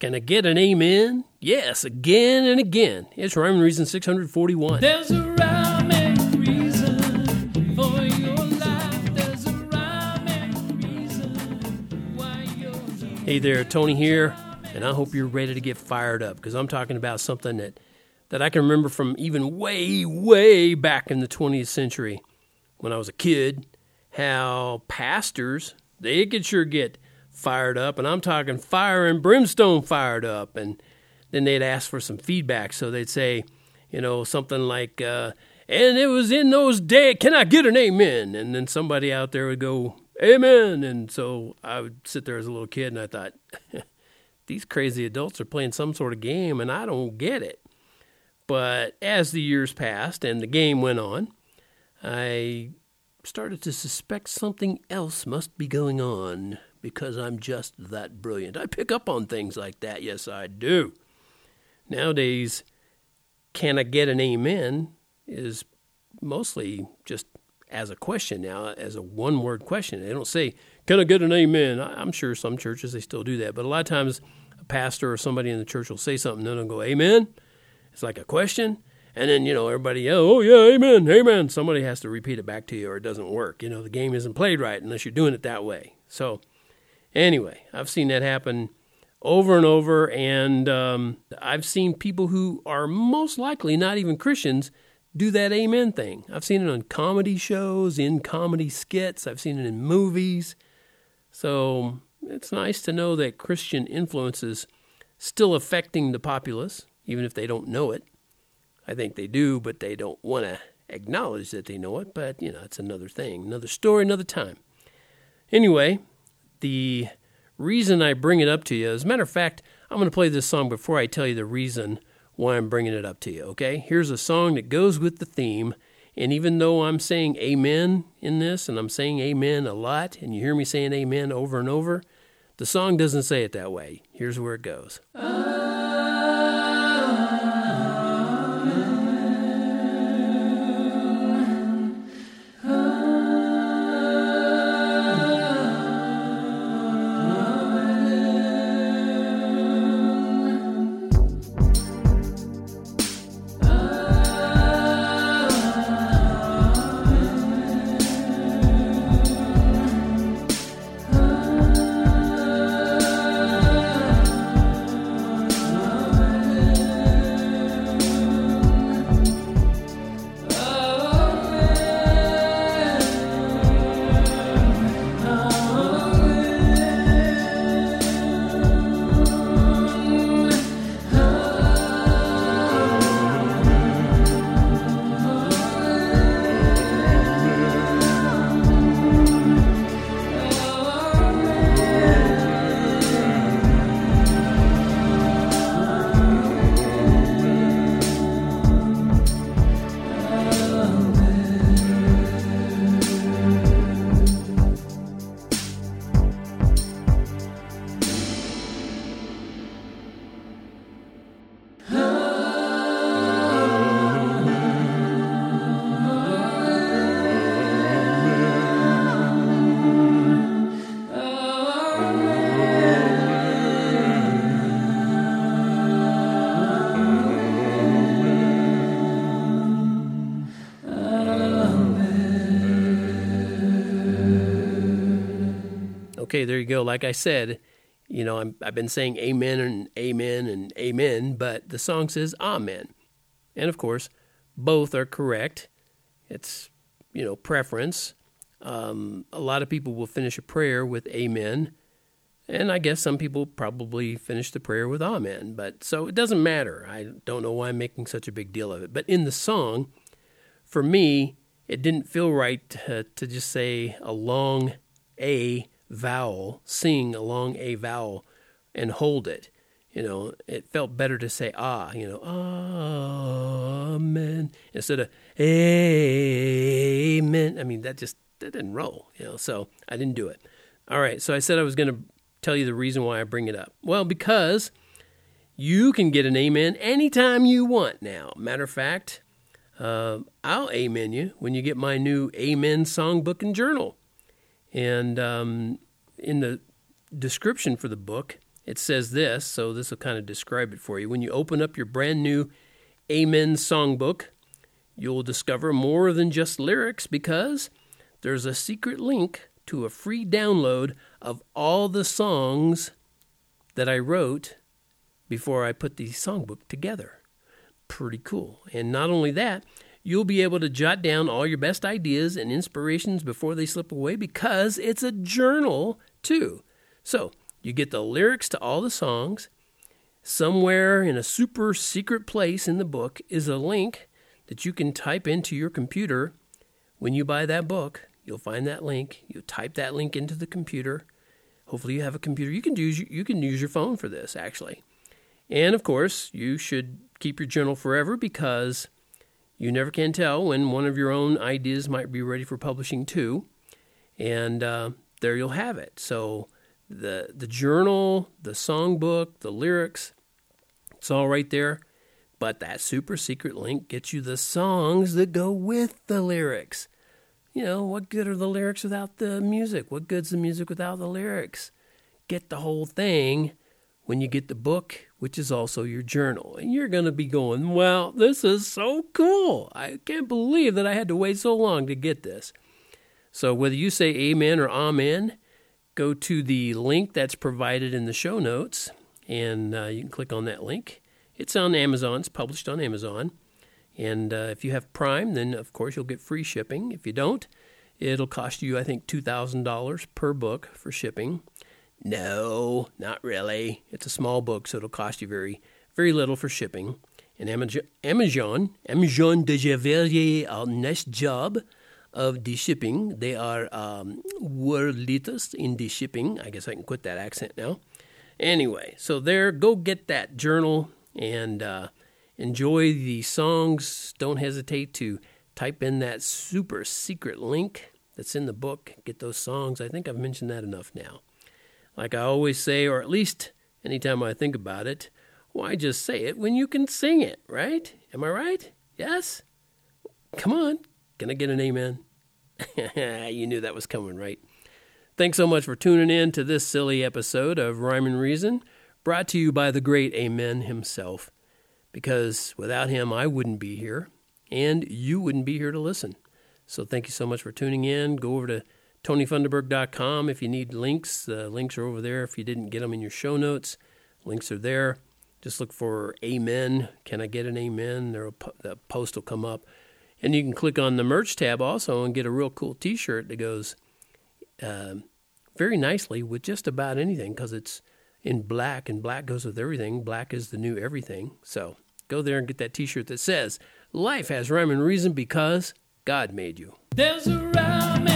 Can I get an amen? Yes, again and again. It's Rhyme and Reason 641. There's a rhyme and reason for your life. There's a rhyme and reason why you're. Hey there, Tony here, and I hope you're ready to get fired up because I'm talking about something that, that I can remember from even way, way back in the 20th century when I was a kid. How pastors, they could sure get fired up, and I'm talking fire and brimstone fired up. And then they'd ask for some feedback, so they'd say, you know, something like, uh, and it was in those days, can I get an amen? And then somebody out there would go, amen. And so I would sit there as a little kid and I thought, these crazy adults are playing some sort of game and I don't get it. But as the years passed and the game went on, I started to suspect something else must be going on because I'm just that brilliant. I pick up on things like that. Yes, I do. Nowadays, can I get an amen is mostly just as a question now, as a one word question. They don't say, Can I get an amen? I'm sure some churches they still do that, but a lot of times a pastor or somebody in the church will say something, and they'll go, Amen. It's like a question. And then, you know, everybody, oh, yeah, amen, amen. Somebody has to repeat it back to you or it doesn't work. You know, the game isn't played right unless you're doing it that way. So, anyway, I've seen that happen over and over. And um, I've seen people who are most likely not even Christians do that amen thing. I've seen it on comedy shows, in comedy skits, I've seen it in movies. So, it's nice to know that Christian influence is still affecting the populace, even if they don't know it. I think they do, but they don't want to acknowledge that they know it. But, you know, it's another thing, another story, another time. Anyway, the reason I bring it up to you, as a matter of fact, I'm going to play this song before I tell you the reason why I'm bringing it up to you, okay? Here's a song that goes with the theme. And even though I'm saying amen in this, and I'm saying amen a lot, and you hear me saying amen over and over, the song doesn't say it that way. Here's where it goes. Okay, there you go. Like I said, you know, I'm, I've been saying amen and amen and amen, but the song says amen. And of course, both are correct. It's, you know, preference. Um, a lot of people will finish a prayer with amen. And I guess some people probably finish the prayer with amen. But so it doesn't matter. I don't know why I'm making such a big deal of it. But in the song, for me, it didn't feel right to, to just say a long A vowel, sing along A vowel and hold it. You know, it felt better to say ah, you know, amen, instead of amen. I mean, that just that didn't roll, you know, so I didn't do it. All right, so I said I was going to tell you the reason why I bring it up. Well, because you can get an amen anytime you want now. Matter of fact, uh, I'll amen you when you get my new Amen songbook and journal. And um, in the description for the book, It says this, so this will kind of describe it for you. When you open up your brand new Amen songbook, you'll discover more than just lyrics because there's a secret link to a free download of all the songs that I wrote before I put the songbook together. Pretty cool. And not only that, you'll be able to jot down all your best ideas and inspirations before they slip away because it's a journal too. So, you get the lyrics to all the songs. Somewhere in a super secret place in the book is a link that you can type into your computer when you buy that book. You'll find that link. You type that link into the computer. Hopefully, you have a computer. You can use you can use your phone for this actually, and of course, you should keep your journal forever because you never can tell when one of your own ideas might be ready for publishing too, and uh, there you'll have it. So the the journal, the songbook, the lyrics, it's all right there. But that super secret link gets you the songs that go with the lyrics. You know, what good are the lyrics without the music? What good's the music without the lyrics? Get the whole thing when you get the book, which is also your journal. And you're going to be going, well, this is so cool. I can't believe that I had to wait so long to get this. So, whether you say amen or amen, go to the link that's provided in the show notes and uh, you can click on that link. It's on Amazon, it's published on Amazon. And uh, if you have Prime, then of course you'll get free shipping. If you don't, it'll cost you, I think, $2,000 per book for shipping. No, not really. It's a small book, so it'll cost you very, very little for shipping. And Amazon, Amazon, a very uh, nice job of the shipping. They are um, world leaders in the shipping. I guess I can quit that accent now. Anyway, so there, go get that journal and uh, enjoy the songs. Don't hesitate to type in that super secret link that's in the book. Get those songs. I think I've mentioned that enough now. Like I always say, or at least anytime I think about it, why just say it when you can sing it, right? Am I right? Yes? Come on. Can I get an amen? you knew that was coming, right? Thanks so much for tuning in to this silly episode of Rhyme and Reason, brought to you by the great Amen himself. Because without him, I wouldn't be here, and you wouldn't be here to listen. So thank you so much for tuning in. Go over to TonyFunderberg.com if you need links. The links are over there. If you didn't get them in your show notes, links are there. Just look for Amen. Can I get an Amen? There, the post will come up, and you can click on the merch tab also and get a real cool T-shirt that goes uh, very nicely with just about anything because it's in black, and black goes with everything. Black is the new everything. So go there and get that T-shirt that says "Life has rhyme and reason because God made you." There's a rhyme